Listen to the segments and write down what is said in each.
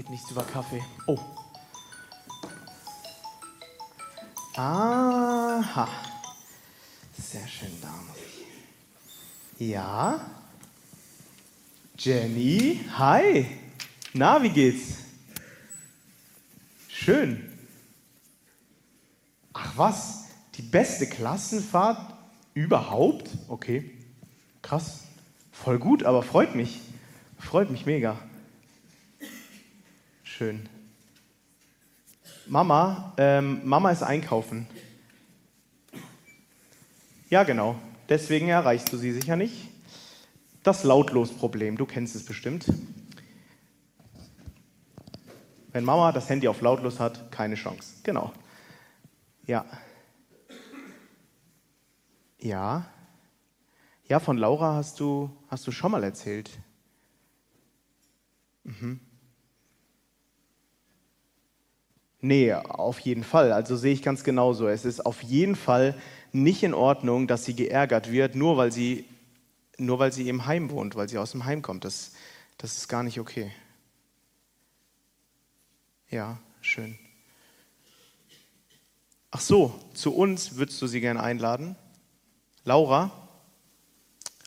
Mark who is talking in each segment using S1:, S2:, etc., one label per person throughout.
S1: geht nichts über Kaffee. Oh. Aha. Sehr schön, da muss ich. Ja? Jenny? Hi. Na, wie geht's? Schön. Ach was? Die beste Klassenfahrt überhaupt? Okay. Krass. Voll gut, aber freut mich. Freut mich mega. Schön. Mama, ähm, Mama ist einkaufen. Ja, genau. Deswegen erreichst du sie sicher nicht. Das Lautlos-Problem, du kennst es bestimmt. Wenn Mama das Handy auf lautlos hat, keine Chance. Genau. Ja. Ja. Ja, von Laura hast du, hast du schon mal erzählt. Mhm. Nee, auf jeden Fall. Also sehe ich ganz genauso. Es ist auf jeden Fall nicht in Ordnung, dass sie geärgert wird, nur weil sie, nur weil sie im Heim wohnt, weil sie aus dem Heim kommt. Das, das ist gar nicht okay. Ja, schön. Ach so, zu uns würdest du sie gerne einladen? Laura,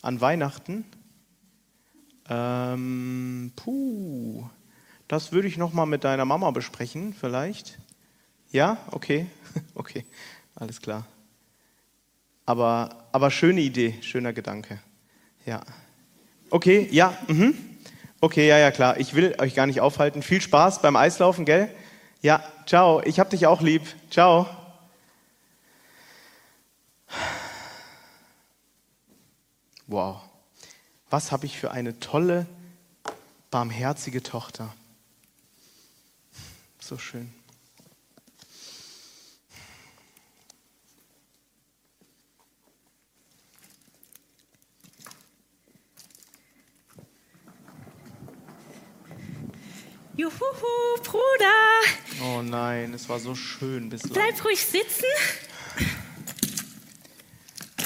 S1: an Weihnachten? Ähm, puh. Das würde ich noch mal mit deiner Mama besprechen, vielleicht. Ja, okay, okay, alles klar. Aber, aber schöne Idee, schöner Gedanke. Ja. Okay, ja, mhm. Okay, ja, ja, klar. Ich will euch gar nicht aufhalten. Viel Spaß beim Eislaufen, gell? Ja, ciao. Ich hab dich auch lieb. Ciao. Wow. Was habe ich für eine tolle, barmherzige Tochter. So schön.
S2: Juhu, Bruder.
S1: Oh nein, es war so schön bislang.
S2: Bleib ruhig sitzen.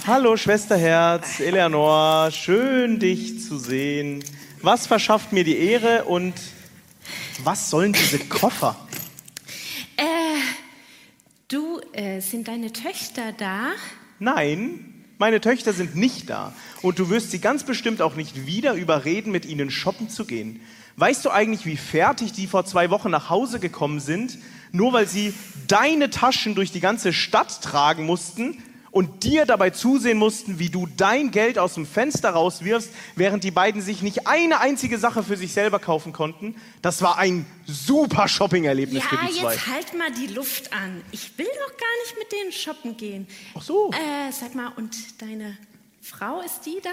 S1: Hallo Schwesterherz, Eleanor, schön dich zu sehen. Was verschafft mir die Ehre und was sollen diese Koffer?
S2: Äh, du, äh, sind deine Töchter da?
S1: Nein, meine Töchter sind nicht da. Und du wirst sie ganz bestimmt auch nicht wieder überreden, mit ihnen shoppen zu gehen. Weißt du eigentlich, wie fertig die vor zwei Wochen nach Hause gekommen sind, nur weil sie deine Taschen durch die ganze Stadt tragen mussten und dir dabei zusehen mussten, wie du dein Geld aus dem Fenster rauswirfst, während die beiden sich nicht eine einzige Sache für sich selber kaufen konnten? Das war ein super Shopping-Erlebnis
S2: Ja,
S1: für die zwei.
S2: jetzt halt mal die Luft an. Ich will doch gar nicht mit denen shoppen gehen.
S1: Ach so.
S2: Äh, sag mal, und deine Frau, ist die da?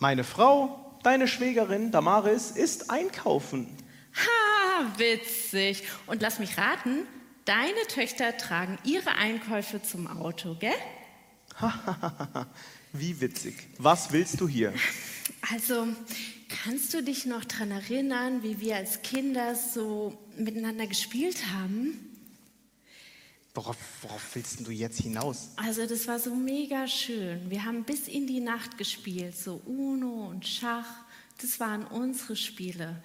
S1: Meine Frau, deine Schwägerin Damaris, ist einkaufen.
S2: Ha, witzig. Und lass mich raten, deine Töchter tragen ihre Einkäufe zum Auto, gell?
S1: Wie witzig. Was willst du hier?
S2: Also, kannst du dich noch daran erinnern, wie wir als Kinder so miteinander gespielt haben?
S1: Worauf, worauf willst du jetzt hinaus?
S2: Also, das war so mega schön. Wir haben bis in die Nacht gespielt, so Uno und Schach. Das waren unsere Spiele.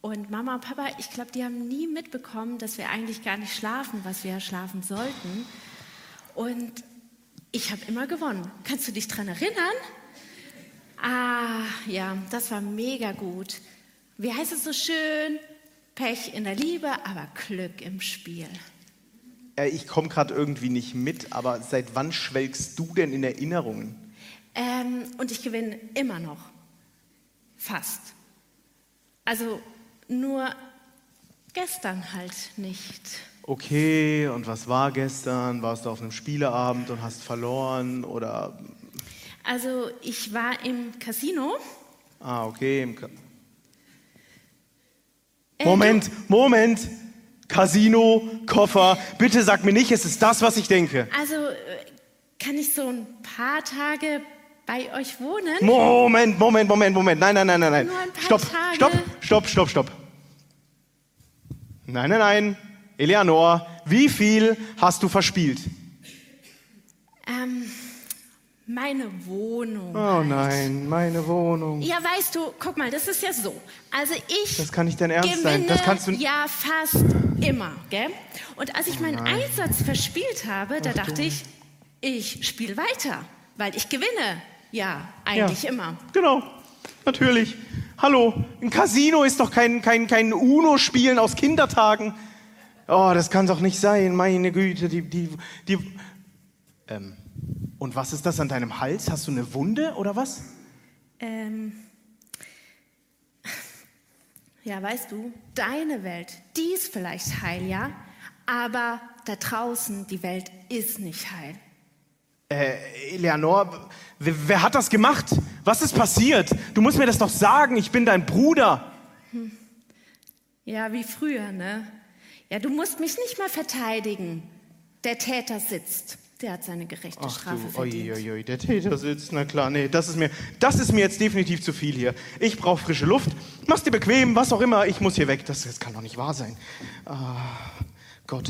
S2: Und Mama und Papa, ich glaube, die haben nie mitbekommen, dass wir eigentlich gar nicht schlafen, was wir ja schlafen sollten. Und ich habe immer gewonnen. Kannst du dich daran erinnern? Ah, ja, das war mega gut. Wie heißt es so schön? Pech in der Liebe, aber Glück im Spiel.
S1: Äh, ich komme gerade irgendwie nicht mit, aber seit wann schwelgst du denn in Erinnerungen?
S2: Ähm, und ich gewinne immer noch. Fast. Also nur gestern halt nicht.
S1: Okay, und was war gestern? Warst du auf einem Spieleabend und hast verloren? Oder.
S2: Also ich war im Casino.
S1: Ah, okay. Im Ka
S2: Äh,
S1: Moment, Moment! Casino, Koffer. Bitte sag mir nicht, es ist das, was ich denke.
S2: Also äh, kann ich so ein paar Tage bei euch wohnen?
S1: Moment, Moment, Moment, Moment. Nein, nein, nein, nein, nein.
S2: Nur ein paar
S1: Stopp,
S2: Tage.
S1: stopp, stopp, stopp, stopp. Nein, nein, nein. Eleanor, wie viel hast du verspielt?
S2: Ähm, Meine Wohnung.
S1: Oh nein, meine Wohnung.
S2: Ja, weißt du, guck mal, das ist ja so. Also ich
S1: Das kann nicht dein Ernst sein. Das kannst du
S2: ja fast immer, gell? Und als ich meinen Einsatz verspielt habe, da dachte ich, ich spiele weiter, weil ich gewinne. Ja, eigentlich
S1: Ja.
S2: immer.
S1: Genau, natürlich. Hallo, ein Casino ist doch kein, kein, kein Uno-Spielen aus Kindertagen. Oh, das kann doch nicht sein, meine Güte. Die, die, die. Ähm, und was ist das an deinem Hals? Hast du eine Wunde oder was?
S2: Ähm, ja, weißt du, deine Welt, die ist vielleicht heil, ja? Aber da draußen, die Welt ist nicht heil.
S1: Äh, Eleanor, wer, wer hat das gemacht? Was ist passiert? Du musst mir das doch sagen. Ich bin dein Bruder.
S2: Ja, wie früher, ne? Ja, du musst mich nicht mal verteidigen. Der Täter sitzt. Der hat seine gerechte
S1: Ach
S2: Strafe
S1: du,
S2: verdient.
S1: oi, oi, oi, der Täter sitzt. Na klar, nee, das ist mir, das ist mir jetzt definitiv zu viel hier. Ich brauche frische Luft. Mach's dir bequem, was auch immer. Ich muss hier weg. Das, das kann doch nicht wahr sein. Ah, Gott,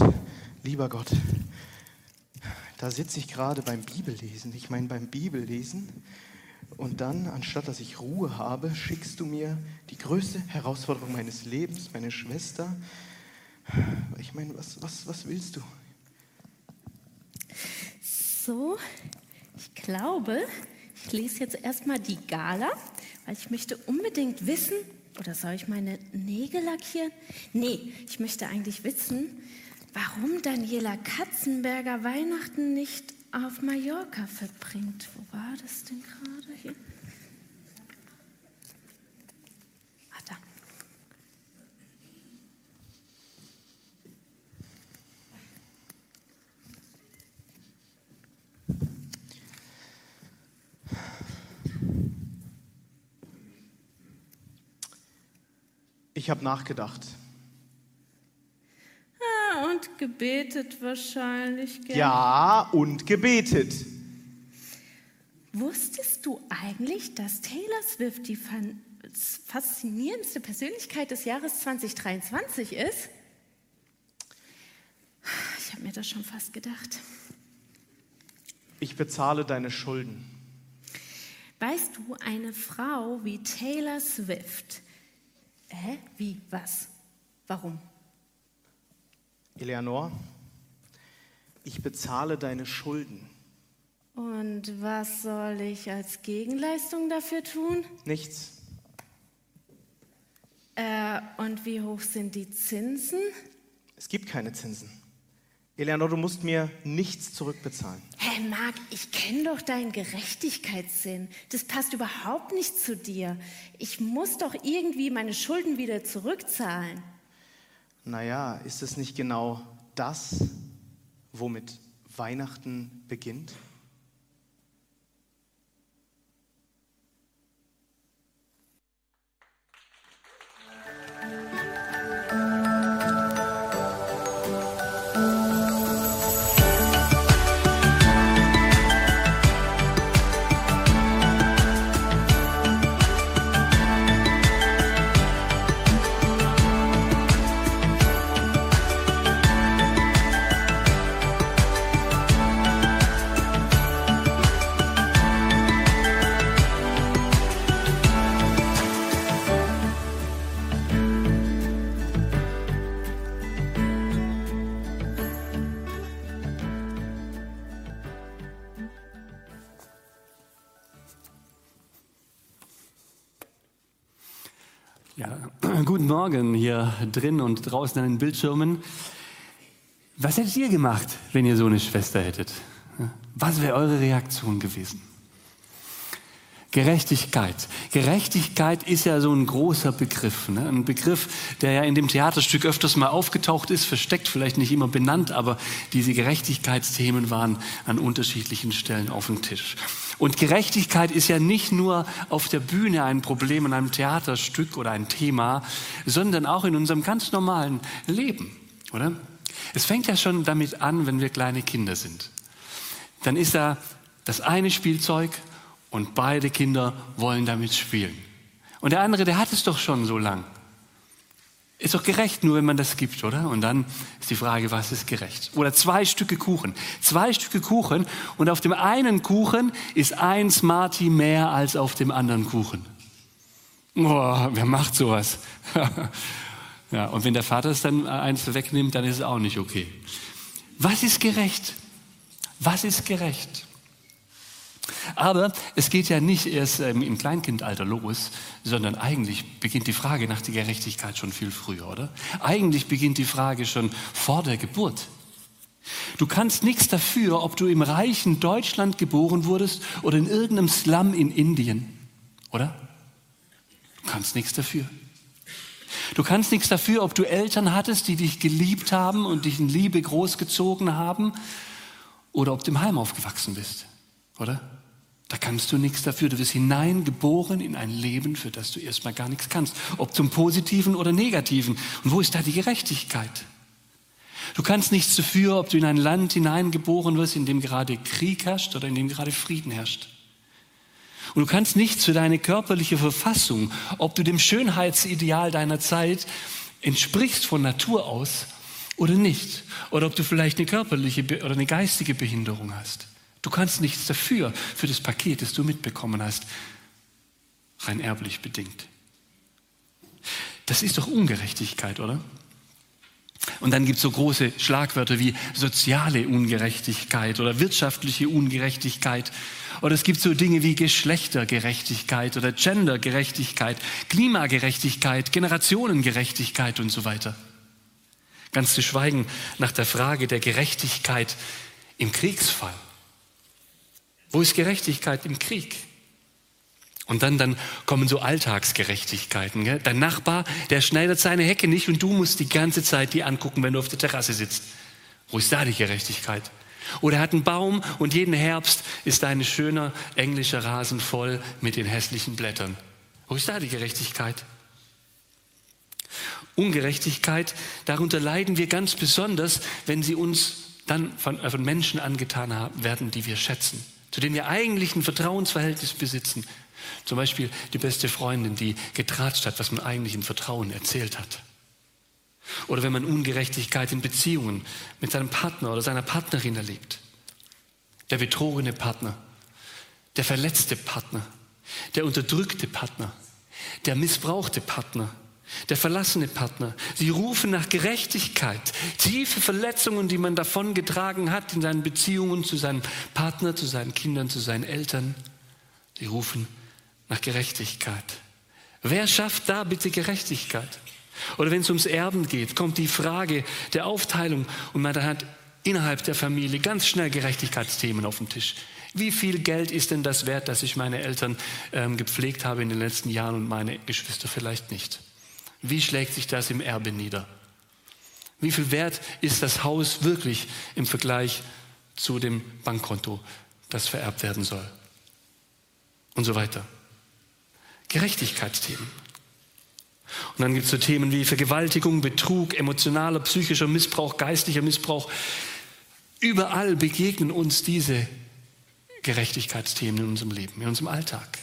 S1: lieber Gott. Da sitze ich gerade beim Bibellesen. Ich meine, beim Bibellesen. Und dann, anstatt dass ich Ruhe habe, schickst du mir die größte Herausforderung meines Lebens, meine Schwester. Ich meine, was, was, was willst du?
S2: So, ich glaube, ich lese jetzt erstmal die Gala, weil ich möchte unbedingt wissen, oder soll ich meine Nägel lackieren? Nee, ich möchte eigentlich wissen, warum Daniela Katzenberger Weihnachten nicht auf Mallorca verbringt. Wo war das denn gerade hier? Ah, da.
S1: Ich habe nachgedacht.
S2: Ah, und gebetet wahrscheinlich, gell?
S1: Ja, und gebetet.
S2: Wusstest du eigentlich, dass Taylor Swift die faszinierendste Persönlichkeit des Jahres 2023 ist? Ich habe mir das schon fast gedacht.
S1: Ich bezahle deine Schulden.
S2: Weißt du, eine Frau wie Taylor Swift. Hä? Wie? Was? Warum?
S1: Eleanor, ich bezahle deine Schulden.
S2: Und was soll ich als Gegenleistung dafür tun?
S1: Nichts.
S2: Äh, und wie hoch sind die Zinsen?
S1: Es gibt keine Zinsen. Eleanor, du musst mir nichts zurückbezahlen.
S2: Hey Marc, ich kenne doch deinen Gerechtigkeitssinn. Das passt überhaupt nicht zu dir. Ich muss doch irgendwie meine Schulden wieder zurückzahlen.
S1: Naja, ist es nicht genau das, womit Weihnachten beginnt?
S3: Morgen hier drin und draußen an den Bildschirmen. Was hättet ihr gemacht, wenn ihr so eine Schwester hättet? Was wäre eure Reaktion gewesen? Gerechtigkeit. Gerechtigkeit ist ja so ein großer Begriff. Ne? Ein Begriff, der ja in dem Theaterstück öfters mal aufgetaucht ist, versteckt, vielleicht nicht immer benannt, aber diese Gerechtigkeitsthemen waren an unterschiedlichen Stellen auf dem Tisch. Und Gerechtigkeit ist ja nicht nur auf der Bühne ein Problem in einem Theaterstück oder ein Thema, sondern auch in unserem ganz normalen Leben, oder? Es fängt ja schon damit an, wenn wir kleine Kinder sind. Dann ist da das eine Spielzeug und beide Kinder wollen damit spielen. Und der andere, der hat es doch schon so lang. Ist doch gerecht, nur wenn man das gibt, oder? Und dann ist die Frage, was ist gerecht? Oder zwei Stücke Kuchen. Zwei Stücke Kuchen und auf dem einen Kuchen ist ein Smarty mehr als auf dem anderen Kuchen. Boah, wer macht sowas? ja, und wenn der Vater es dann eins wegnimmt, dann ist es auch nicht okay. Was ist gerecht? Was ist gerecht? Aber es geht ja nicht erst ähm, im Kleinkindalter los, sondern eigentlich beginnt die Frage nach der Gerechtigkeit schon viel früher, oder? Eigentlich beginnt die Frage schon vor der Geburt. Du kannst nichts dafür, ob du im reichen Deutschland geboren wurdest oder in irgendeinem Slum in Indien, oder? Du kannst nichts dafür. Du kannst nichts dafür, ob du Eltern hattest, die dich geliebt haben und dich in Liebe großgezogen haben, oder ob du im Heim aufgewachsen bist, oder? Da kannst du nichts dafür. Du wirst hineingeboren in ein Leben, für das du erstmal gar nichts kannst. Ob zum Positiven oder Negativen. Und wo ist da die Gerechtigkeit? Du kannst nichts dafür, ob du in ein Land hineingeboren wirst, in dem gerade Krieg herrscht oder in dem gerade Frieden herrscht. Und du kannst nichts für deine körperliche Verfassung, ob du dem Schönheitsideal deiner Zeit entsprichst von Natur aus oder nicht. Oder ob du vielleicht eine körperliche oder eine geistige Behinderung hast. Du kannst nichts dafür, für das Paket, das du mitbekommen hast, rein erblich bedingt. Das ist doch Ungerechtigkeit, oder? Und dann gibt es so große Schlagwörter wie soziale Ungerechtigkeit oder wirtschaftliche Ungerechtigkeit. Oder es gibt so Dinge wie Geschlechtergerechtigkeit oder Gendergerechtigkeit, Klimagerechtigkeit, Generationengerechtigkeit und so weiter. Ganz zu schweigen nach der Frage der Gerechtigkeit im Kriegsfall. Wo ist Gerechtigkeit im Krieg? Und dann, dann kommen so Alltagsgerechtigkeiten. Gell? Dein Nachbar, der schneidet seine Hecke nicht und du musst die ganze Zeit die angucken, wenn du auf der Terrasse sitzt. Wo ist da die Gerechtigkeit? Oder er hat einen Baum und jeden Herbst ist dein schöner englischer Rasen voll mit den hässlichen Blättern. Wo ist da die Gerechtigkeit? Ungerechtigkeit, darunter leiden wir ganz besonders, wenn sie uns dann von, von Menschen angetan werden, die wir schätzen zu denen wir eigentlich ein Vertrauensverhältnis besitzen. Zum Beispiel die beste Freundin, die getratscht hat, was man eigentlich in Vertrauen erzählt hat. Oder wenn man Ungerechtigkeit in Beziehungen mit seinem Partner oder seiner Partnerin erlebt. Der betrogene Partner, der verletzte Partner, der unterdrückte Partner, der missbrauchte Partner, der verlassene Partner. Sie rufen nach Gerechtigkeit. Tiefe Verletzungen, die man davongetragen hat in seinen Beziehungen zu seinem Partner, zu seinen Kindern, zu seinen Eltern. Sie rufen nach Gerechtigkeit. Wer schafft da bitte Gerechtigkeit? Oder wenn es ums Erben geht, kommt die Frage der Aufteilung und man hat innerhalb der Familie ganz schnell Gerechtigkeitsthemen auf dem Tisch. Wie viel Geld ist denn das wert, dass ich meine Eltern ähm, gepflegt habe in den letzten Jahren und meine Geschwister vielleicht nicht? Wie schlägt sich das im Erbe nieder? Wie viel wert ist das Haus wirklich im Vergleich zu dem Bankkonto, das vererbt werden soll? Und so weiter. Gerechtigkeitsthemen. Und dann gibt es so Themen wie Vergewaltigung, Betrug, emotionaler, psychischer Missbrauch, geistlicher Missbrauch. Überall begegnen uns diese Gerechtigkeitsthemen in unserem Leben, in unserem Alltag.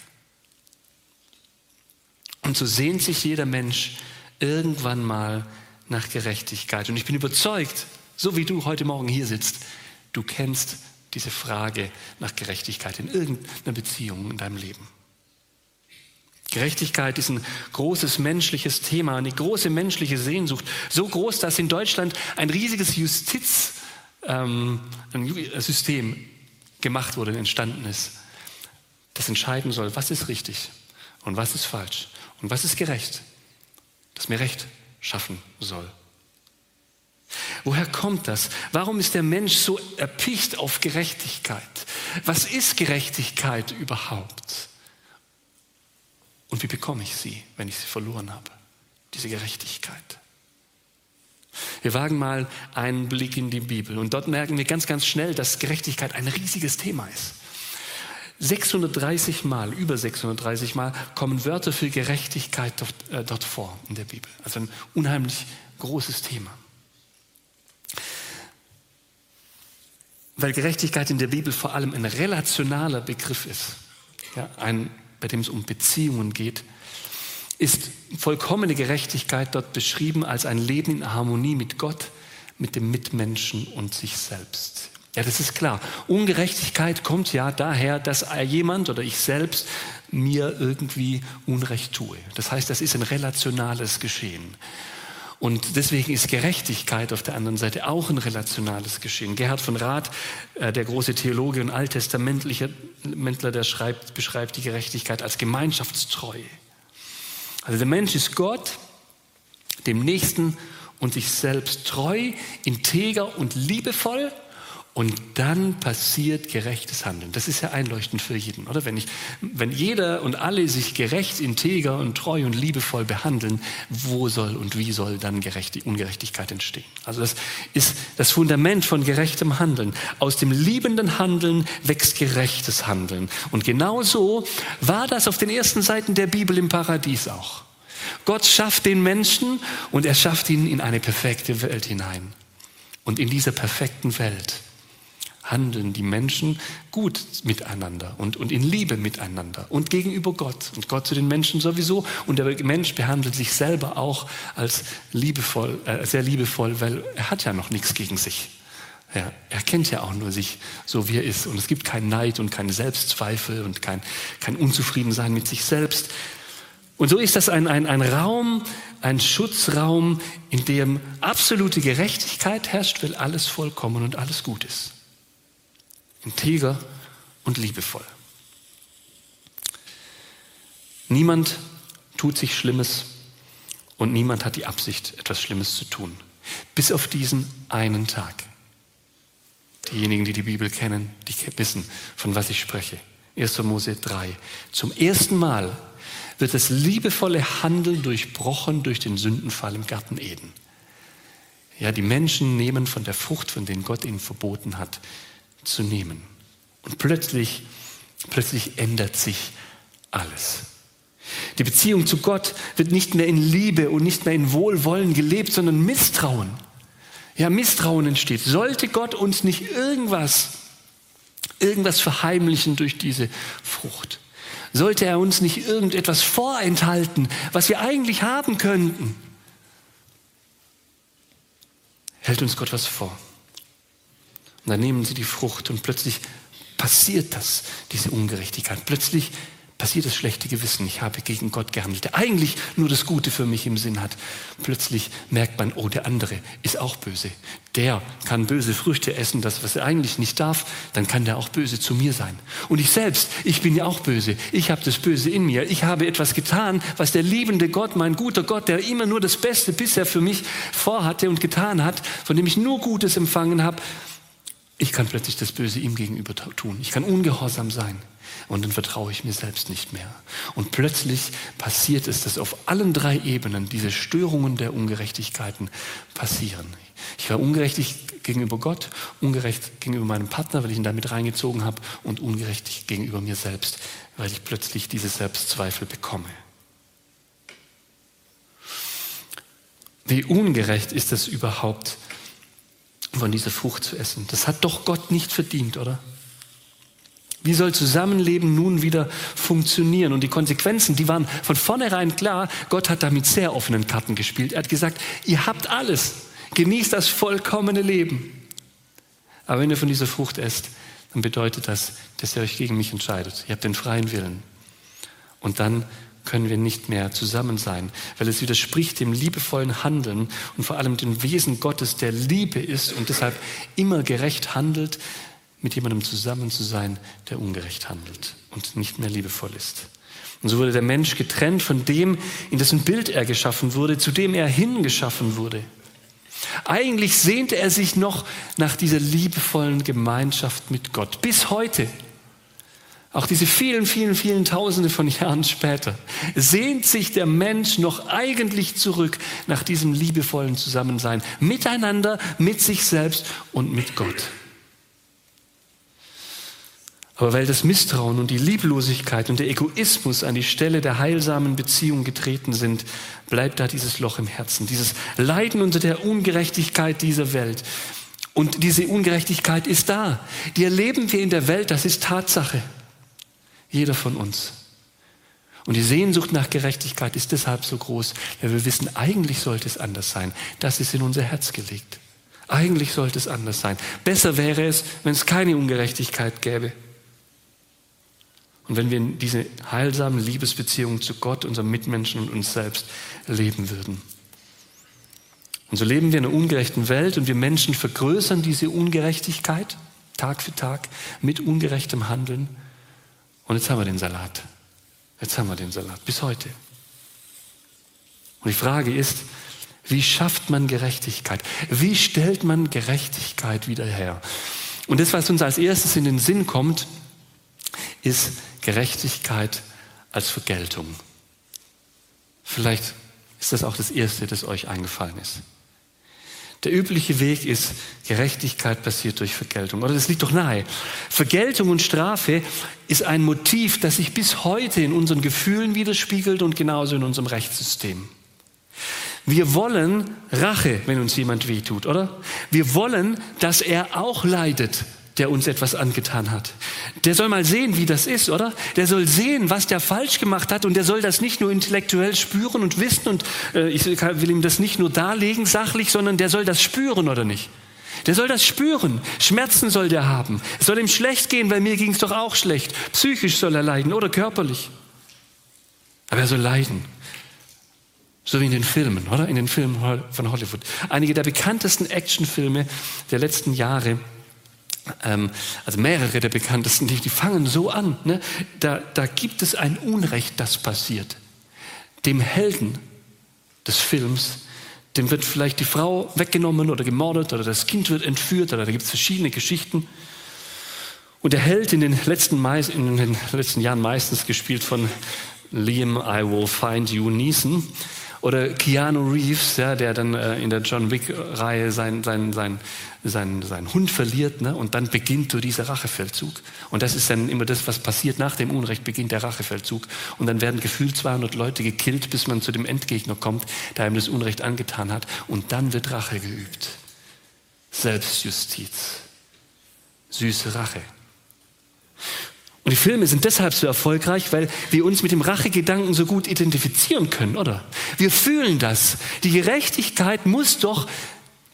S3: Und so sehnt sich jeder Mensch irgendwann mal nach Gerechtigkeit. Und ich bin überzeugt, so wie du heute Morgen hier sitzt, du kennst diese Frage nach Gerechtigkeit in irgendeiner Beziehung in deinem Leben. Gerechtigkeit ist ein großes menschliches Thema, eine große menschliche Sehnsucht. So groß, dass in Deutschland ein riesiges Justizsystem ähm, gemacht wurde, entstanden ist, das entscheiden soll, was ist richtig und was ist falsch und was ist gerecht das mir Recht schaffen soll. Woher kommt das? Warum ist der Mensch so erpicht auf Gerechtigkeit? Was ist Gerechtigkeit überhaupt? Und wie bekomme ich sie, wenn ich sie verloren habe? Diese Gerechtigkeit. Wir wagen mal einen Blick in die Bibel und dort merken wir ganz, ganz schnell, dass Gerechtigkeit ein riesiges Thema ist. 630 Mal, über 630 Mal kommen Wörter für Gerechtigkeit dort, äh, dort vor in der Bibel. Also ein unheimlich großes Thema. Weil Gerechtigkeit in der Bibel vor allem ein relationaler Begriff ist, ja, ein, bei dem es um Beziehungen geht, ist vollkommene Gerechtigkeit dort beschrieben als ein Leben in Harmonie mit Gott, mit dem Mitmenschen und sich selbst. Ja, das ist klar. Ungerechtigkeit kommt ja daher, dass jemand oder ich selbst mir irgendwie Unrecht tue. Das heißt, das ist ein relationales Geschehen. Und deswegen ist Gerechtigkeit auf der anderen Seite auch ein relationales Geschehen. Gerhard von Rath, äh, der große Theologe und Alttestamentler, der schreibt, beschreibt die Gerechtigkeit als Gemeinschaftstreue. Also der Mensch ist Gott, dem Nächsten und sich selbst treu, integer und liebevoll und dann passiert gerechtes Handeln. Das ist ja einleuchtend für jeden, oder? Wenn, ich, wenn jeder und alle sich gerecht, integer und treu und liebevoll behandeln, wo soll und wie soll dann Gerecht, Ungerechtigkeit entstehen? Also das ist das Fundament von gerechtem Handeln. Aus dem liebenden Handeln wächst gerechtes Handeln. Und genau so war das auf den ersten Seiten der Bibel im Paradies auch. Gott schafft den Menschen und er schafft ihn in eine perfekte Welt hinein. Und in dieser perfekten Welt handeln die Menschen gut miteinander und, und in Liebe miteinander und gegenüber Gott und Gott zu den Menschen sowieso. Und der Mensch behandelt sich selber auch als liebevoll, äh, sehr liebevoll, weil er hat ja noch nichts gegen sich. Ja, er kennt ja auch nur sich so, wie er ist. Und es gibt keinen Neid und keine Selbstzweifel und kein, kein Unzufriedensein mit sich selbst. Und so ist das ein, ein, ein Raum, ein Schutzraum, in dem absolute Gerechtigkeit herrscht, weil alles vollkommen und alles gut ist integer und liebevoll. Niemand tut sich Schlimmes und niemand hat die Absicht, etwas Schlimmes zu tun. Bis auf diesen einen Tag. Diejenigen, die die Bibel kennen, die wissen, von was ich spreche. 1. Mose 3. Zum ersten Mal wird das liebevolle Handeln durchbrochen durch den Sündenfall im Garten Eden. Ja, die Menschen nehmen von der Frucht, von denen Gott ihnen verboten hat, zu nehmen. Und plötzlich, plötzlich ändert sich alles. Die Beziehung zu Gott wird nicht mehr in Liebe und nicht mehr in Wohlwollen gelebt, sondern Misstrauen. Ja, Misstrauen entsteht. Sollte Gott uns nicht irgendwas, irgendwas verheimlichen durch diese Frucht? Sollte er uns nicht irgendetwas vorenthalten, was wir eigentlich haben könnten? Hält uns Gott was vor? Und dann nehmen sie die Frucht und plötzlich passiert das, diese Ungerechtigkeit. Plötzlich passiert das schlechte Gewissen. Ich habe gegen Gott gehandelt, der eigentlich nur das Gute für mich im Sinn hat. Plötzlich merkt man, oh, der andere ist auch böse. Der kann böse Früchte essen, das, was er eigentlich nicht darf, dann kann der auch böse zu mir sein. Und ich selbst, ich bin ja auch böse. Ich habe das Böse in mir. Ich habe etwas getan, was der liebende Gott, mein guter Gott, der immer nur das Beste bisher für mich vorhatte und getan hat, von dem ich nur Gutes empfangen habe, ich kann plötzlich das Böse ihm gegenüber tun. Ich kann ungehorsam sein. Und dann vertraue ich mir selbst nicht mehr. Und plötzlich passiert es, dass auf allen drei Ebenen diese Störungen der Ungerechtigkeiten passieren. Ich war ungerechtig gegenüber Gott, ungerecht gegenüber meinem Partner, weil ich ihn damit reingezogen habe, und ungerechtig gegenüber mir selbst, weil ich plötzlich diese Selbstzweifel bekomme. Wie ungerecht ist es überhaupt, von dieser Frucht zu essen. Das hat doch Gott nicht verdient, oder? Wie soll Zusammenleben nun wieder funktionieren? Und die Konsequenzen, die waren von vornherein klar. Gott hat da mit sehr offenen Karten gespielt. Er hat gesagt, ihr habt alles. Genießt das vollkommene Leben. Aber wenn ihr von dieser Frucht esst, dann bedeutet das, dass ihr euch gegen mich entscheidet. Ihr habt den freien Willen. Und dann können wir nicht mehr zusammen sein, weil es widerspricht dem liebevollen Handeln und vor allem dem Wesen Gottes, der Liebe ist und deshalb immer gerecht handelt, mit jemandem zusammen zu sein, der ungerecht handelt und nicht mehr liebevoll ist. Und so wurde der Mensch getrennt von dem, in dessen Bild er geschaffen wurde, zu dem er hingeschaffen wurde. Eigentlich sehnte er sich noch nach dieser liebevollen Gemeinschaft mit Gott. Bis heute. Auch diese vielen, vielen, vielen Tausende von Jahren später sehnt sich der Mensch noch eigentlich zurück nach diesem liebevollen Zusammensein miteinander, mit sich selbst und mit Gott. Aber weil das Misstrauen und die Lieblosigkeit und der Egoismus an die Stelle der heilsamen Beziehung getreten sind, bleibt da dieses Loch im Herzen, dieses Leiden unter der Ungerechtigkeit dieser Welt. Und diese Ungerechtigkeit ist da. Die erleben wir in der Welt, das ist Tatsache. Jeder von uns. Und die Sehnsucht nach Gerechtigkeit ist deshalb so groß, weil wir wissen, eigentlich sollte es anders sein. Das ist in unser Herz gelegt. Eigentlich sollte es anders sein. Besser wäre es, wenn es keine Ungerechtigkeit gäbe. Und wenn wir in diese heilsamen Liebesbeziehungen zu Gott, unserem Mitmenschen und uns selbst leben würden. Und so leben wir in einer ungerechten Welt und wir Menschen vergrößern diese Ungerechtigkeit Tag für Tag mit ungerechtem Handeln. Und jetzt haben wir den Salat. Jetzt haben wir den Salat, bis heute. Und die Frage ist, wie schafft man Gerechtigkeit? Wie stellt man Gerechtigkeit wieder her? Und das, was uns als erstes in den Sinn kommt, ist Gerechtigkeit als Vergeltung. Vielleicht ist das auch das Erste, das euch eingefallen ist. Der übliche Weg ist, Gerechtigkeit passiert durch Vergeltung. Oder das liegt doch nahe. Vergeltung und Strafe ist ein Motiv, das sich bis heute in unseren Gefühlen widerspiegelt und genauso in unserem Rechtssystem. Wir wollen Rache, wenn uns jemand wehtut, oder? Wir wollen, dass er auch leidet, der uns etwas angetan hat. Der soll mal sehen, wie das ist, oder? Der soll sehen, was der falsch gemacht hat und der soll das nicht nur intellektuell spüren und wissen und äh, ich will ihm das nicht nur darlegen sachlich, sondern der soll das spüren, oder nicht? Der soll das spüren. Schmerzen soll der haben. Es soll ihm schlecht gehen, weil mir ging es doch auch schlecht. Psychisch soll er leiden oder körperlich. Aber er soll leiden. So wie in den Filmen, oder? In den Filmen von Hollywood. Einige der bekanntesten Actionfilme der letzten Jahre also mehrere der bekanntesten, die, die fangen so an. Ne? Da, da gibt es ein Unrecht, das passiert. Dem Helden des Films, dem wird vielleicht die Frau weggenommen oder gemordet oder das Kind wird entführt oder da gibt es verschiedene Geschichten. Und der Held in den letzten, in den letzten Jahren meistens gespielt von Liam I Will Find You Neeson, oder Keanu Reeves, ja, der dann äh, in der John Wick-Reihe seinen sein, sein, sein, sein Hund verliert ne? und dann beginnt so dieser Rachefeldzug. Und das ist dann immer das, was passiert nach dem Unrecht, beginnt der Rachefeldzug. Und dann werden gefühlt 200 Leute gekillt, bis man zu dem Endgegner kommt, der ihm das Unrecht angetan hat. Und dann wird Rache geübt. Selbstjustiz. Süße Rache. Und die Filme sind deshalb so erfolgreich, weil wir uns mit dem Rachegedanken so gut identifizieren können, oder? Wir fühlen das. Die Gerechtigkeit muss doch,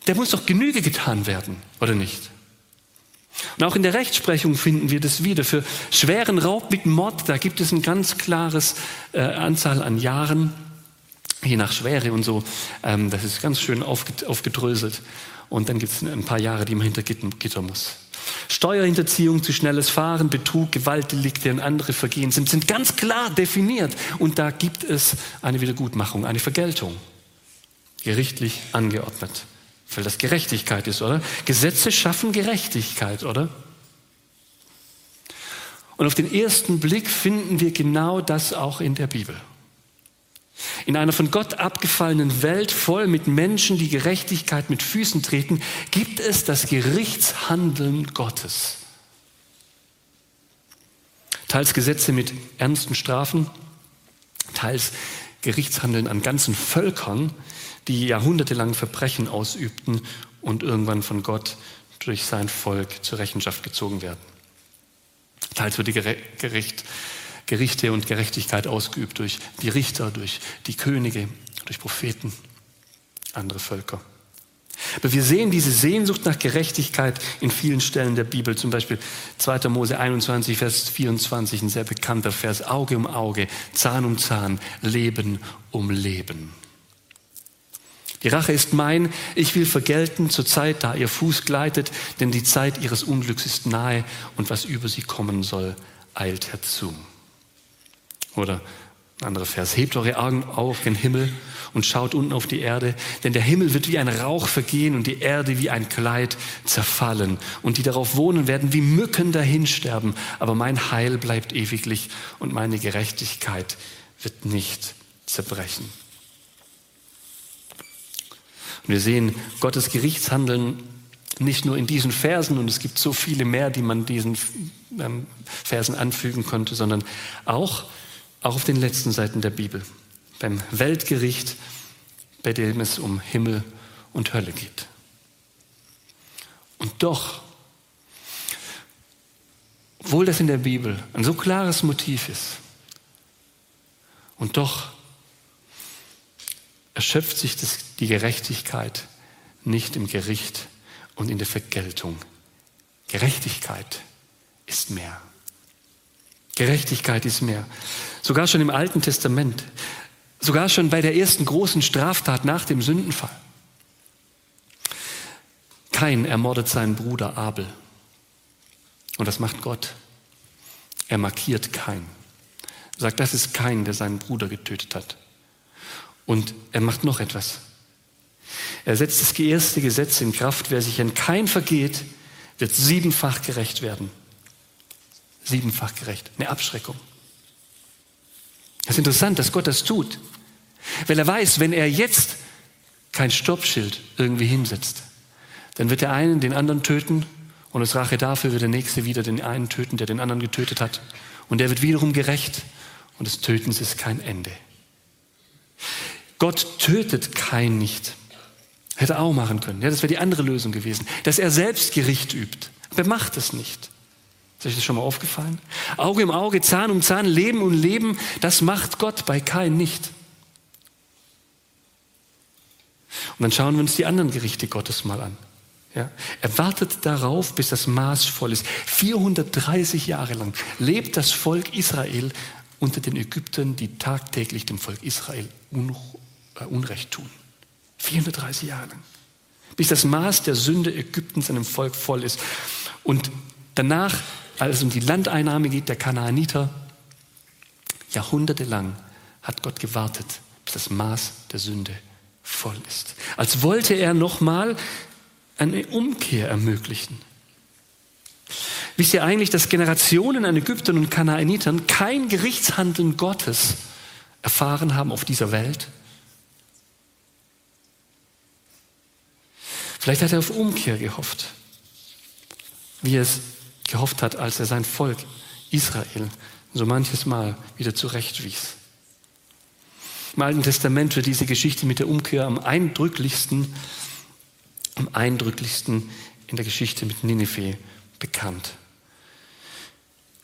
S3: der muss doch Genüge getan werden, oder nicht? Und auch in der Rechtsprechung finden wir das wieder. Für schweren Raub mit Mord, da gibt es ein ganz klares äh, Anzahl an Jahren, je nach Schwere und so. Ähm, das ist ganz schön aufgedröselt. Und dann gibt es ein paar Jahre, die man hinter Gitter muss. Steuerhinterziehung, zu schnelles Fahren, Betrug, Gewaltdelikte und andere Vergehen sind, sind ganz klar definiert. Und da gibt es eine Wiedergutmachung, eine Vergeltung. Gerichtlich angeordnet. Weil das Gerechtigkeit ist, oder? Gesetze schaffen Gerechtigkeit, oder? Und auf den ersten Blick finden wir genau das auch in der Bibel. In einer von Gott abgefallenen Welt voll mit Menschen, die Gerechtigkeit mit Füßen treten, gibt es das Gerichtshandeln Gottes. Teils Gesetze mit ernsten Strafen, teils Gerichtshandeln an ganzen Völkern, die jahrhundertelang Verbrechen ausübten und irgendwann von Gott durch sein Volk zur Rechenschaft gezogen werden. Teils wird die Gericht Gerichte und Gerechtigkeit ausgeübt durch die Richter, durch die Könige, durch Propheten, andere Völker. Aber wir sehen diese Sehnsucht nach Gerechtigkeit in vielen Stellen der Bibel, zum Beispiel 2. Mose 21, Vers 24, ein sehr bekannter Vers, Auge um Auge, Zahn um Zahn, Leben um Leben. Die Rache ist mein, ich will vergelten zur Zeit, da ihr Fuß gleitet, denn die Zeit ihres Unglücks ist nahe und was über sie kommen soll, eilt herzu. Oder ein anderer Vers, hebt eure Augen auf den Himmel und schaut unten auf die Erde, denn der Himmel wird wie ein Rauch vergehen und die Erde wie ein Kleid zerfallen. Und die darauf wohnen werden wie Mücken dahinsterben. Aber mein Heil bleibt ewiglich und meine Gerechtigkeit wird nicht zerbrechen. Und wir sehen Gottes Gerichtshandeln nicht nur in diesen Versen, und es gibt so viele mehr, die man diesen ähm, Versen anfügen konnte, sondern auch auch auf den letzten Seiten der Bibel, beim Weltgericht, bei dem es um Himmel und Hölle geht. Und doch, obwohl das in der Bibel ein so klares Motiv ist, Und doch erschöpft sich das, die Gerechtigkeit nicht im Gericht und in der Vergeltung. Gerechtigkeit ist mehr. Gerechtigkeit ist mehr. Sogar schon im Alten Testament, sogar schon bei der ersten großen Straftat nach dem Sündenfall. Kain ermordet seinen Bruder Abel. Und das macht Gott. Er markiert Kain. Er sagt, das ist Kain, der seinen Bruder getötet hat. Und er macht noch etwas. Er setzt das erste Gesetz in Kraft. Wer sich an Kain vergeht, wird siebenfach gerecht werden. Siebenfach gerecht. Eine Abschreckung. Das ist interessant, dass Gott das tut. Weil er weiß, wenn er jetzt kein Stoppschild irgendwie hinsetzt, dann wird der einen den anderen töten und als Rache dafür wird der Nächste wieder den einen töten, der den anderen getötet hat. Und der wird wiederum gerecht und des Tötens ist kein Ende. Gott tötet kein nicht. Hätte er auch machen können. Ja, das wäre die andere Lösung gewesen. Dass er selbst Gericht übt. Aber er macht es nicht. Ist euch das schon mal aufgefallen? Auge um Auge, Zahn um Zahn, Leben um Leben, das macht Gott bei Kain nicht. Und dann schauen wir uns die anderen Gerichte Gottes mal an. Ja, er wartet darauf, bis das Maß voll ist. 430 Jahre lang lebt das Volk Israel unter den Ägyptern, die tagtäglich dem Volk Israel äh, Unrecht tun. 430 Jahre lang. Bis das Maß der Sünde Ägyptens seinem Volk voll ist. Und danach, als es um die Landeinnahme geht, der Kanaaniter, jahrhundertelang hat Gott gewartet, bis das Maß der Sünde voll ist. Als wollte er nochmal eine Umkehr ermöglichen. Wisst ihr eigentlich, dass Generationen an Ägyptern und Kanaanitern kein Gerichtshandeln Gottes erfahren haben auf dieser Welt? Vielleicht hat er auf Umkehr gehofft, wie es gehofft hat, als er sein Volk Israel so manches Mal wieder zurechtwies. Im Alten Testament wird diese Geschichte mit der Umkehr am eindrücklichsten, am eindrücklichsten in der Geschichte mit Ninive bekannt.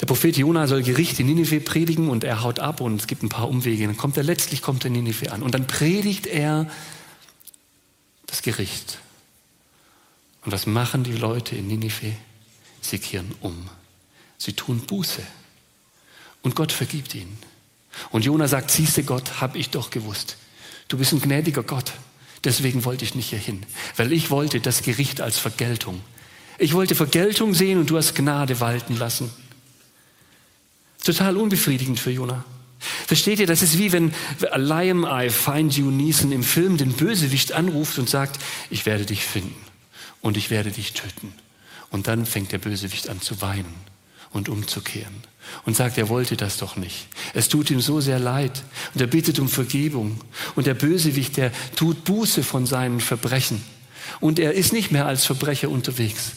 S3: Der Prophet Jona soll Gericht in Ninive predigen und er haut ab und es gibt ein paar Umwege. Dann kommt er letztlich kommt er in Ninive an und dann predigt er das Gericht. Und was machen die Leute in Ninive? Sie kehren um. Sie tun Buße. Und Gott vergibt ihnen. Und Jona sagt, siehste Gott, hab ich doch gewusst. Du bist ein gnädiger Gott. Deswegen wollte ich nicht hierhin. Weil ich wollte das Gericht als Vergeltung. Ich wollte Vergeltung sehen und du hast Gnade walten lassen. Total unbefriedigend für Jona. Versteht ihr, das ist wie wenn Liam Find You Neeson im Film den Bösewicht anruft und sagt, ich werde dich finden und ich werde dich töten. Und dann fängt der Bösewicht an zu weinen und umzukehren und sagt, er wollte das doch nicht. Es tut ihm so sehr leid und er bittet um Vergebung. Und der Bösewicht, der tut Buße von seinen Verbrechen. Und er ist nicht mehr als Verbrecher unterwegs,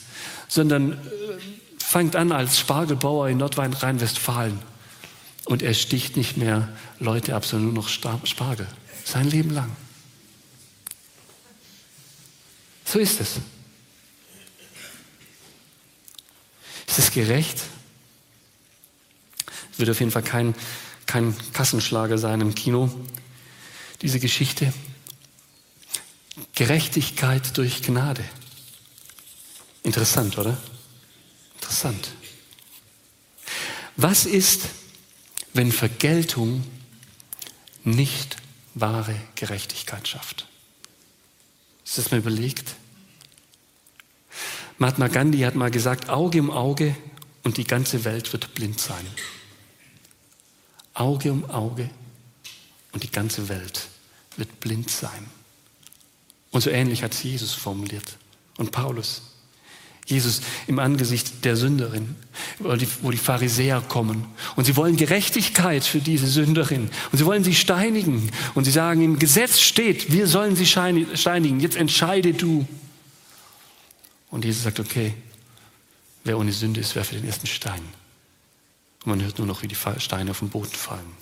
S3: sondern äh, fängt an als Spargelbauer in Nordrhein-Westfalen. Und er sticht nicht mehr Leute ab, sondern nur noch Spargel. Sein Leben lang. So ist es. Ist es gerecht? Es wird auf jeden Fall kein, kein Kassenschlager sein im Kino, diese Geschichte. Gerechtigkeit durch Gnade. Interessant, oder? Interessant. Was ist, wenn Vergeltung nicht wahre Gerechtigkeit schafft? Ist das mal überlegt? Mahatma Gandhi hat mal gesagt, Auge um Auge und die ganze Welt wird blind sein. Auge um Auge und die ganze Welt wird blind sein. Und so ähnlich hat es Jesus formuliert und Paulus. Jesus im Angesicht der Sünderin, wo die, wo die Pharisäer kommen. Und sie wollen Gerechtigkeit für diese Sünderin. Und sie wollen sie steinigen. Und sie sagen, im Gesetz steht, wir sollen sie steinigen. Jetzt entscheide du. Und Jesus sagt, okay, wer ohne Sünde ist, werfe den ersten Stein. Und man hört nur noch, wie die Steine auf den Boden fallen.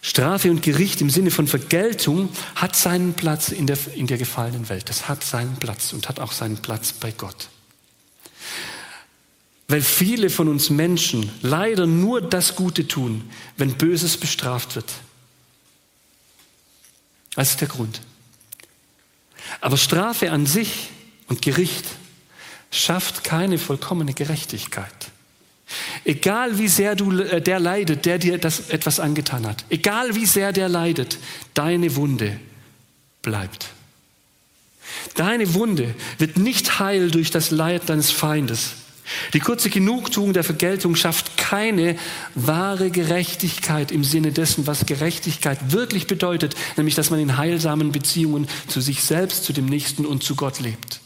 S3: Strafe und Gericht im Sinne von Vergeltung hat seinen Platz in der, in der gefallenen Welt. Das hat seinen Platz und hat auch seinen Platz bei Gott. Weil viele von uns Menschen leider nur das Gute tun, wenn Böses bestraft wird. Das ist der Grund. Aber Strafe an sich und Gericht schafft keine vollkommene Gerechtigkeit. Egal wie sehr du, äh, der leidet, der dir das etwas angetan hat, egal wie sehr der leidet, deine Wunde bleibt. Deine Wunde wird nicht heil durch das Leid deines Feindes. Die kurze Genugtuung der Vergeltung schafft keine wahre Gerechtigkeit im Sinne dessen, was Gerechtigkeit wirklich bedeutet, nämlich dass man in heilsamen Beziehungen zu sich selbst, zu dem Nächsten und zu Gott lebt.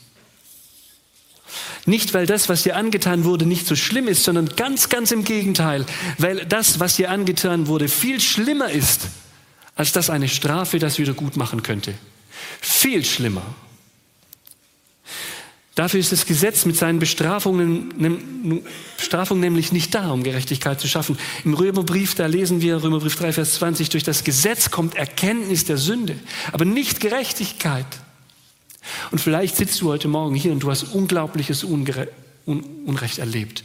S3: Nicht, weil das, was dir angetan wurde, nicht so schlimm ist, sondern ganz, ganz im Gegenteil, weil das, was dir angetan wurde, viel schlimmer ist, als dass eine Strafe das wieder gut machen könnte. Viel schlimmer. Dafür ist das Gesetz mit seinen Bestrafungen, Bestrafungen nämlich nicht da, um Gerechtigkeit zu schaffen. Im Römerbrief, da lesen wir, Römerbrief 3, Vers 20, durch das Gesetz kommt Erkenntnis der Sünde, aber nicht Gerechtigkeit. Und vielleicht sitzt du heute Morgen hier und du hast unglaubliches Ungere Un Unrecht erlebt.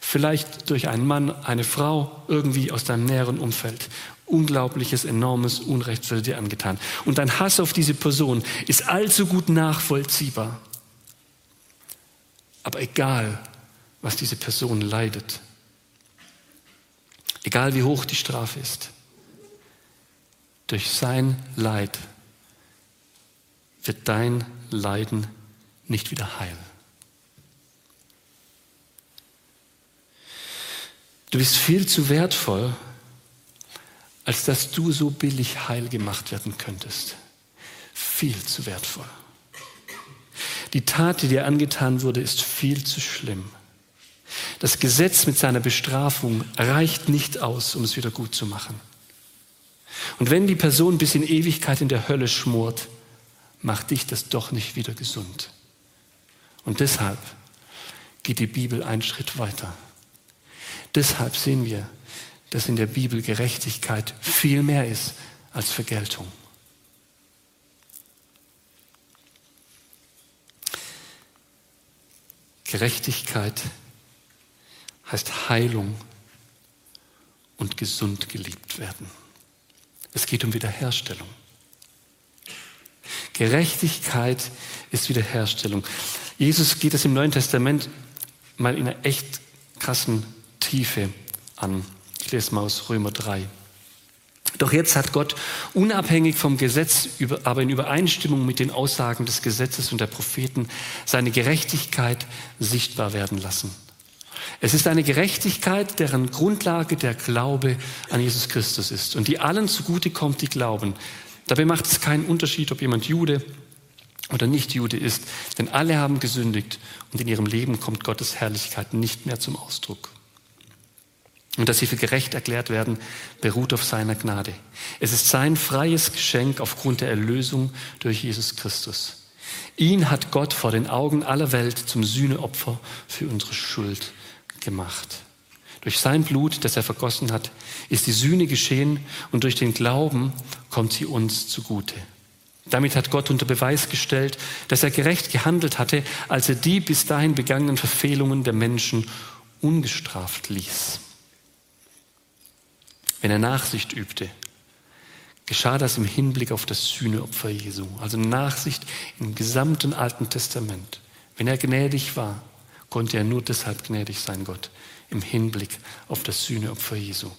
S3: Vielleicht durch einen Mann, eine Frau, irgendwie aus deinem näheren Umfeld. Unglaubliches, enormes Unrecht wurde dir angetan. Und dein Hass auf diese Person ist allzu gut nachvollziehbar. Aber egal, was diese Person leidet, egal wie hoch die Strafe ist, durch sein Leid wird dein Leiden nicht wieder heil. Du bist viel zu wertvoll, als dass du so billig heil gemacht werden könntest. Viel zu wertvoll. Die Tat, die dir angetan wurde, ist viel zu schlimm. Das Gesetz mit seiner Bestrafung reicht nicht aus, um es wieder gut zu machen. Und wenn die Person bis in Ewigkeit in der Hölle schmort, macht dich das doch nicht wieder gesund. Und deshalb geht die Bibel einen Schritt weiter. Deshalb sehen wir, dass in der Bibel Gerechtigkeit viel mehr ist als Vergeltung. Gerechtigkeit heißt Heilung und gesund geliebt werden. Es geht um Wiederherstellung. Gerechtigkeit ist Wiederherstellung. Jesus geht es im Neuen Testament mal in einer echt krassen Tiefe an. Ich lese mal aus Römer 3. Doch jetzt hat Gott unabhängig vom Gesetz, aber in Übereinstimmung mit den Aussagen des Gesetzes und der Propheten seine Gerechtigkeit sichtbar werden lassen. Es ist eine Gerechtigkeit, deren Grundlage der Glaube an Jesus Christus ist und die allen zugute kommt, die glauben. Dabei macht es keinen Unterschied, ob jemand Jude oder nicht Jude ist, denn alle haben gesündigt und in ihrem Leben kommt Gottes Herrlichkeit nicht mehr zum Ausdruck. Und dass sie für gerecht erklärt werden, beruht auf seiner Gnade. Es ist sein freies Geschenk aufgrund der Erlösung durch Jesus Christus. Ihn hat Gott vor den Augen aller Welt zum Sühneopfer für unsere Schuld gemacht. Durch sein Blut, das er vergossen hat, ist die Sühne geschehen und durch den Glauben kommt sie uns zugute. Damit hat Gott unter Beweis gestellt, dass er gerecht gehandelt hatte, als er die bis dahin begangenen Verfehlungen der Menschen ungestraft ließ wenn er Nachsicht übte, geschah das im Hinblick auf das Sühneopfer Jesu. Also Nachsicht im gesamten Alten Testament. Wenn er gnädig war, konnte er nur deshalb gnädig sein, Gott, im Hinblick auf das Sühneopfer Jesu.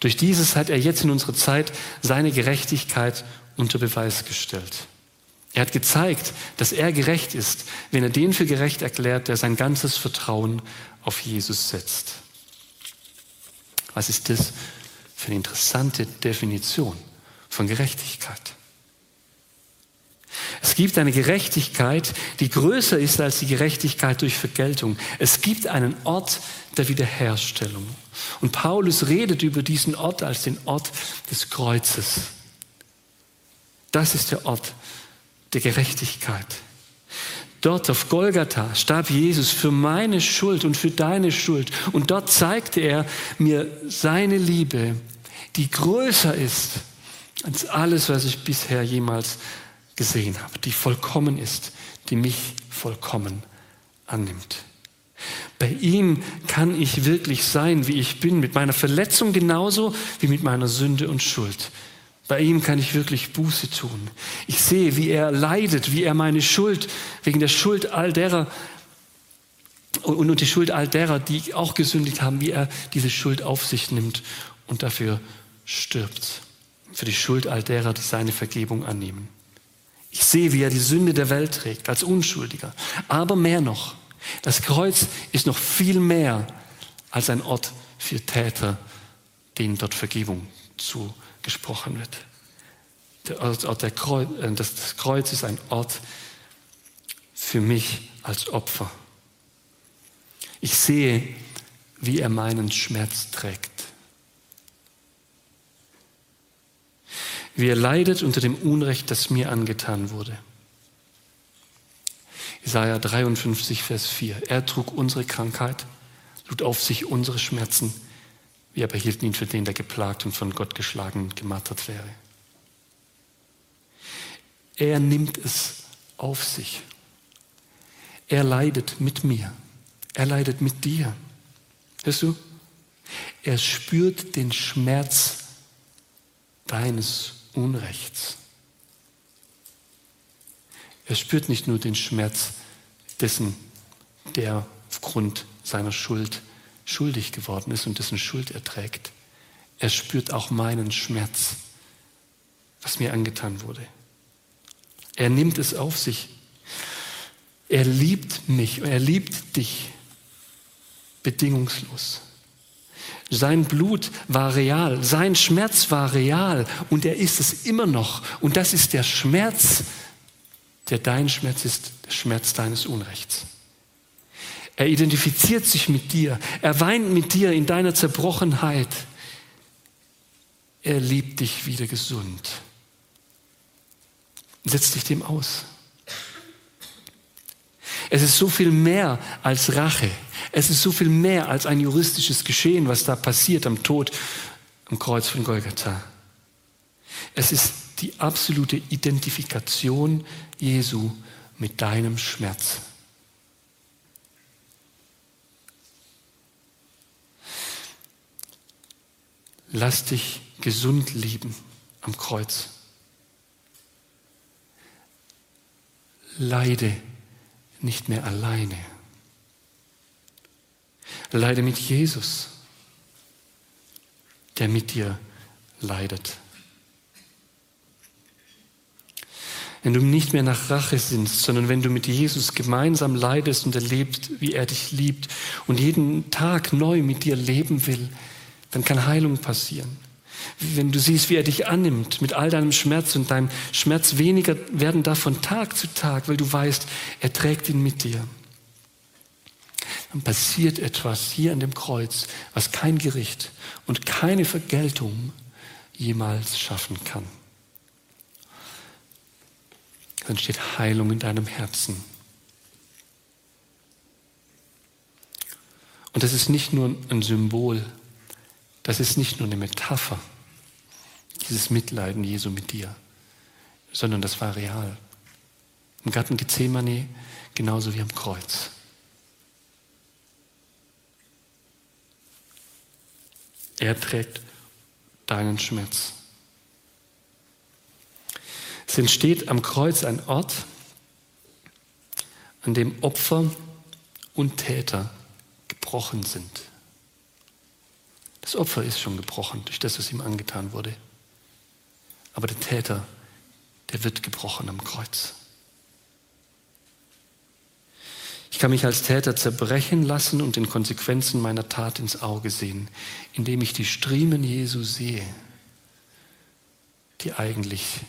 S3: Durch dieses hat er jetzt in unserer Zeit seine Gerechtigkeit unter Beweis gestellt. Er hat gezeigt, dass er gerecht ist, wenn er den für gerecht erklärt, der sein ganzes Vertrauen auf Jesus setzt. Was ist das für eine interessante Definition von Gerechtigkeit? Es gibt eine Gerechtigkeit, die größer ist als die Gerechtigkeit durch Vergeltung. Es gibt einen Ort der Wiederherstellung. Und Paulus redet über diesen Ort als den Ort des Kreuzes. Das ist der Ort der Gerechtigkeit. Dort auf Golgatha starb Jesus für meine Schuld und für deine Schuld. Und dort zeigte er mir seine Liebe, die größer ist als alles, was ich bisher jemals gesehen habe, die vollkommen ist, die mich vollkommen annimmt. Bei ihm kann ich wirklich sein, wie ich bin, mit meiner Verletzung genauso wie mit meiner Sünde und Schuld. Bei ihm kann ich wirklich Buße tun. Ich sehe, wie er leidet, wie er meine Schuld, wegen der Schuld all derer und die Schuld all derer, die auch gesündigt haben, wie er diese Schuld auf sich nimmt und dafür stirbt. Für die Schuld all derer, die seine Vergebung annehmen. Ich sehe, wie er die Sünde der Welt trägt, als Unschuldiger. Aber mehr noch, das Kreuz ist noch viel mehr als ein Ort für Täter, denen dort Vergebung zugesprochen wird. Der Ort, der Kreuz, äh, das Kreuz ist ein Ort für mich als Opfer. Ich sehe, wie er meinen Schmerz trägt. Wie er leidet unter dem Unrecht, das mir angetan wurde. Jesaja 53, Vers 4. Er trug unsere Krankheit, lud auf sich unsere Schmerzen. Wir aber hielten ihn für den, der geplagt und von Gott geschlagen und gemartert wäre. Er nimmt es auf sich. Er leidet mit mir. Er leidet mit dir. Hörst du? Er spürt den Schmerz deines Unrechts. Er spürt nicht nur den Schmerz dessen, der aufgrund seiner Schuld schuldig geworden ist und dessen Schuld er trägt. Er spürt auch meinen Schmerz, was mir angetan wurde. Er nimmt es auf sich. Er liebt mich, er liebt dich bedingungslos. Sein Blut war real, sein Schmerz war real und er ist es immer noch. Und das ist der Schmerz, der dein Schmerz ist, der Schmerz deines Unrechts. Er identifiziert sich mit dir, er weint mit dir in deiner Zerbrochenheit. Er liebt dich wieder gesund. Setz dich dem aus. Es ist so viel mehr als Rache. Es ist so viel mehr als ein juristisches Geschehen, was da passiert am Tod am Kreuz von Golgatha. Es ist die absolute Identifikation Jesu mit deinem Schmerz. Lass dich gesund lieben am Kreuz. Leide nicht mehr alleine. Leide mit Jesus, der mit dir leidet. Wenn du nicht mehr nach Rache sinnst, sondern wenn du mit Jesus gemeinsam leidest und erlebst, wie er dich liebt und jeden Tag neu mit dir leben will, dann kann Heilung passieren. Wenn du siehst, wie er dich annimmt mit all deinem Schmerz und deinem Schmerz weniger werden darf von Tag zu Tag, weil du weißt, er trägt ihn mit dir. Dann passiert etwas hier an dem Kreuz, was kein Gericht und keine Vergeltung jemals schaffen kann. Dann steht Heilung in deinem Herzen. Und das ist nicht nur ein Symbol, das ist nicht nur eine Metapher, dieses Mitleiden Jesu mit dir, sondern das war real. Im Garten Gethsemane genauso wie am Kreuz. Er trägt deinen Schmerz. Es entsteht am Kreuz ein Ort, an dem Opfer und Täter gebrochen sind. Das Opfer ist schon gebrochen durch das, was ihm angetan wurde. Aber der Täter, der wird gebrochen am Kreuz. Ich kann mich als Täter zerbrechen lassen und den Konsequenzen meiner Tat ins Auge sehen, indem ich die Striemen Jesu sehe, die eigentlich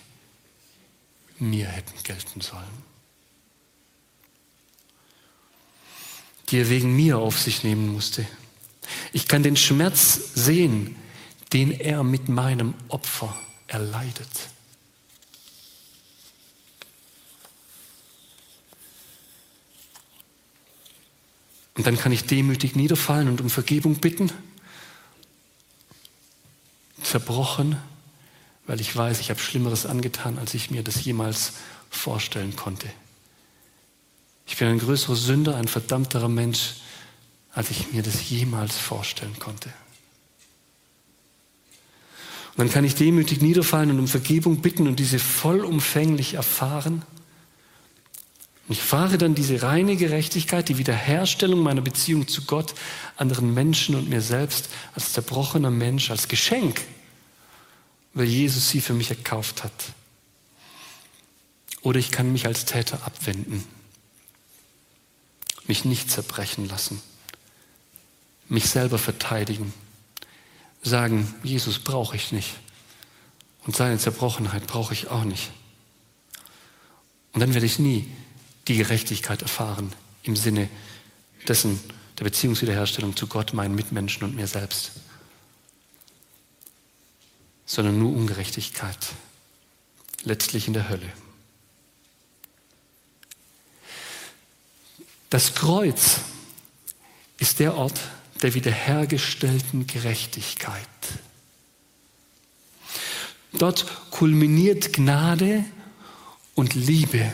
S3: mir hätten gelten sollen. Die er wegen mir auf sich nehmen musste. Ich kann den Schmerz sehen, den er mit meinem Opfer erleidet. Und dann kann ich demütig niederfallen und um Vergebung bitten. Zerbrochen, weil ich weiß, ich habe Schlimmeres angetan, als ich mir das jemals vorstellen konnte. Ich bin ein größerer Sünder, ein verdammterer Mensch, als ich mir das jemals vorstellen konnte. Und dann kann ich demütig niederfallen und um Vergebung bitten und diese vollumfänglich erfahren. Und ich fahre dann diese reine Gerechtigkeit, die Wiederherstellung meiner Beziehung zu Gott, anderen Menschen und mir selbst als zerbrochener Mensch, als Geschenk, weil Jesus sie für mich erkauft hat. Oder ich kann mich als Täter abwenden, mich nicht zerbrechen lassen, mich selber verteidigen, sagen, Jesus brauche ich nicht und seine Zerbrochenheit brauche ich auch nicht. Und dann werde ich nie die Gerechtigkeit erfahren im Sinne dessen der Beziehungswiederherstellung zu Gott, meinen Mitmenschen und mir selbst, sondern nur Ungerechtigkeit, letztlich in der Hölle. Das Kreuz ist der Ort der wiederhergestellten Gerechtigkeit. Dort kulminiert Gnade und Liebe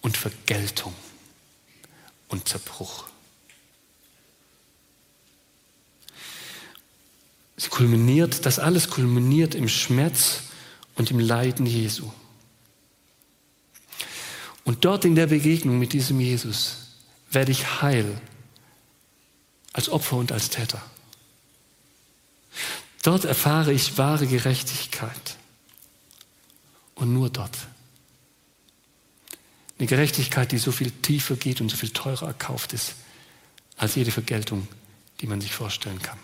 S3: und Vergeltung und Zerbruch. Sie kulminiert, das alles kulminiert im Schmerz und im Leiden Jesu. Und dort in der Begegnung mit diesem Jesus werde ich heil als Opfer und als Täter. Dort erfahre ich wahre Gerechtigkeit. Und nur dort. Eine Gerechtigkeit, die so viel tiefer geht und so viel teurer erkauft ist, als jede Vergeltung, die man sich vorstellen kann.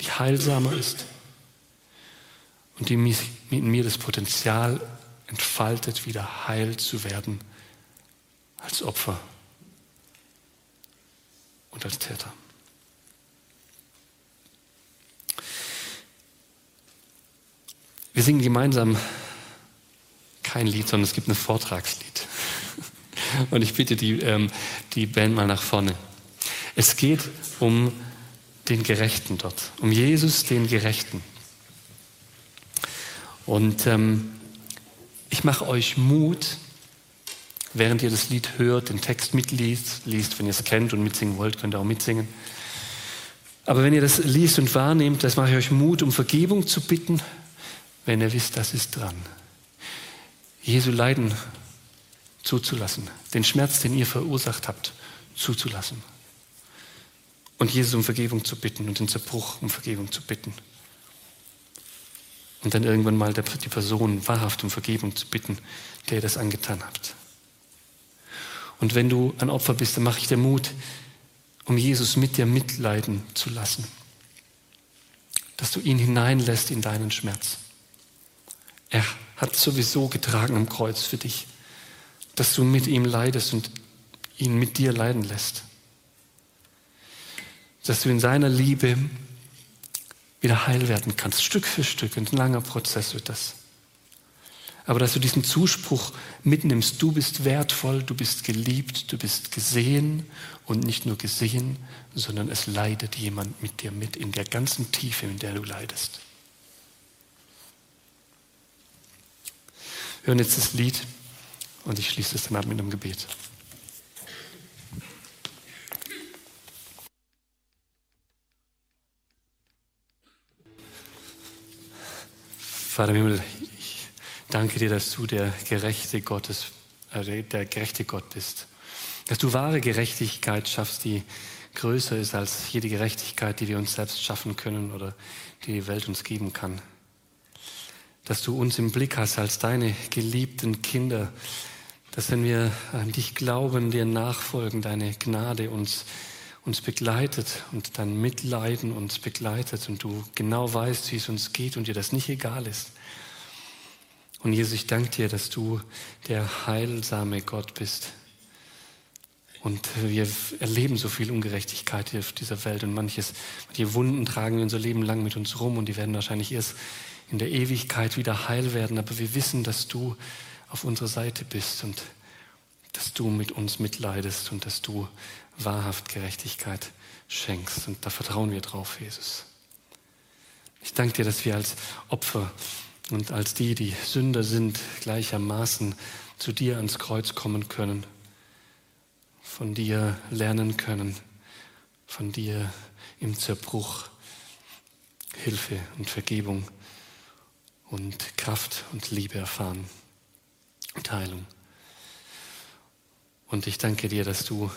S3: Die heilsamer ist und die in mir das Potenzial entfaltet, wieder heil zu werden als Opfer und als Täter. Wir singen gemeinsam kein Lied, sondern es gibt ein Vortragslied. Und ich bitte die, ähm, die Band mal nach vorne. Es geht um den Gerechten dort, um Jesus, den Gerechten. Und ähm, ich mache euch Mut, während ihr das Lied hört, den Text mitliest, liest, wenn ihr es kennt und mitsingen wollt, könnt ihr auch mitsingen. Aber wenn ihr das liest und wahrnehmt, das mache ich euch Mut, um Vergebung zu bitten, wenn ihr wisst, das ist dran. Jesu Leiden zuzulassen, den Schmerz, den ihr verursacht habt, zuzulassen. Und Jesus um Vergebung zu bitten und den Zerbruch um Vergebung zu bitten. Und dann irgendwann mal die Person wahrhaft um Vergebung zu bitten, der ihr das angetan habt. Und wenn du ein Opfer bist, dann mache ich dir Mut, um Jesus mit dir mitleiden zu lassen. Dass du ihn hineinlässt in deinen Schmerz. Er hat sowieso getragen am Kreuz für dich. Dass du mit ihm leidest und ihn mit dir leiden lässt. Dass du in seiner Liebe wieder heil werden kannst, Stück für Stück. Ein langer Prozess wird das. Aber dass du diesen Zuspruch mitnimmst, du bist wertvoll, du bist geliebt, du bist gesehen und nicht nur gesehen, sondern es leidet jemand mit dir mit in der ganzen Tiefe, in der du leidest. Wir hören jetzt das Lied und ich schließe es dann ab mit einem Gebet. Vater im Himmel, danke dir, dass du der gerechte Gottes, äh, der gerechte Gott bist. Dass du wahre Gerechtigkeit schaffst, die größer ist als jede Gerechtigkeit, die wir uns selbst schaffen können oder die die Welt uns geben kann. Dass du uns im Blick hast als deine geliebten Kinder, dass wenn wir an dich glauben, dir nachfolgen, deine Gnade uns uns begleitet und dein Mitleiden uns begleitet und du genau weißt, wie es uns geht und dir das nicht egal ist. Und Jesus, ich danke dir, dass du der heilsame Gott bist. Und wir erleben so viel Ungerechtigkeit hier auf dieser Welt und manches, manche Wunden tragen wir unser Leben lang mit uns rum und die werden wahrscheinlich erst in der Ewigkeit wieder heil werden. Aber wir wissen, dass du auf unserer Seite bist und dass du mit uns mitleidest und dass du wahrhaft Gerechtigkeit schenkst. Und da vertrauen wir drauf, Jesus. Ich danke dir, dass wir als Opfer und als die, die Sünder sind, gleichermaßen zu dir ans Kreuz kommen können. von dir lernen können, von dir im Zerbruch Hilfe und Vergebung und Kraft und Liebe erfahren und Heilung. Und ich danke dir, dass du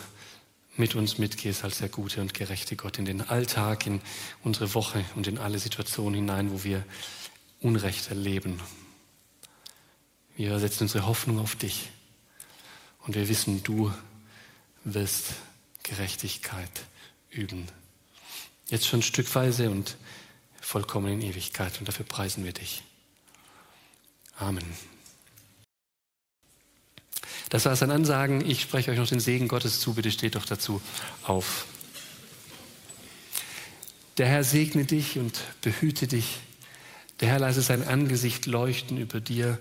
S3: mit uns mitgehst als der gute und gerechte Gott in den Alltag, in unsere Woche und in alle Situationen hinein, wo wir Unrecht erleben. Wir setzen unsere Hoffnung auf dich und wir wissen, du wirst Gerechtigkeit üben. Jetzt schon stückweise und vollkommen in Ewigkeit und dafür preisen wir dich. Amen. Das war es an Ansagen. Ich spreche euch noch den Segen Gottes zu. Bitte steht doch dazu auf. Der Herr segne dich und behüte dich. Der Herr lasse sein Angesicht leuchten über dir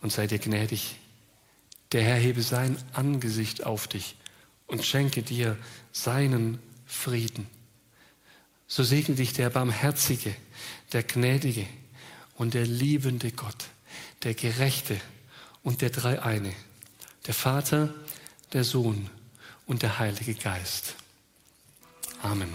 S3: und sei dir gnädig. Der Herr hebe sein Angesicht auf dich und schenke dir seinen Frieden. So segne dich der barmherzige, der gnädige und der liebende Gott, der gerechte und der Dreieine der Vater, der Sohn und der Heilige Geist. Amen.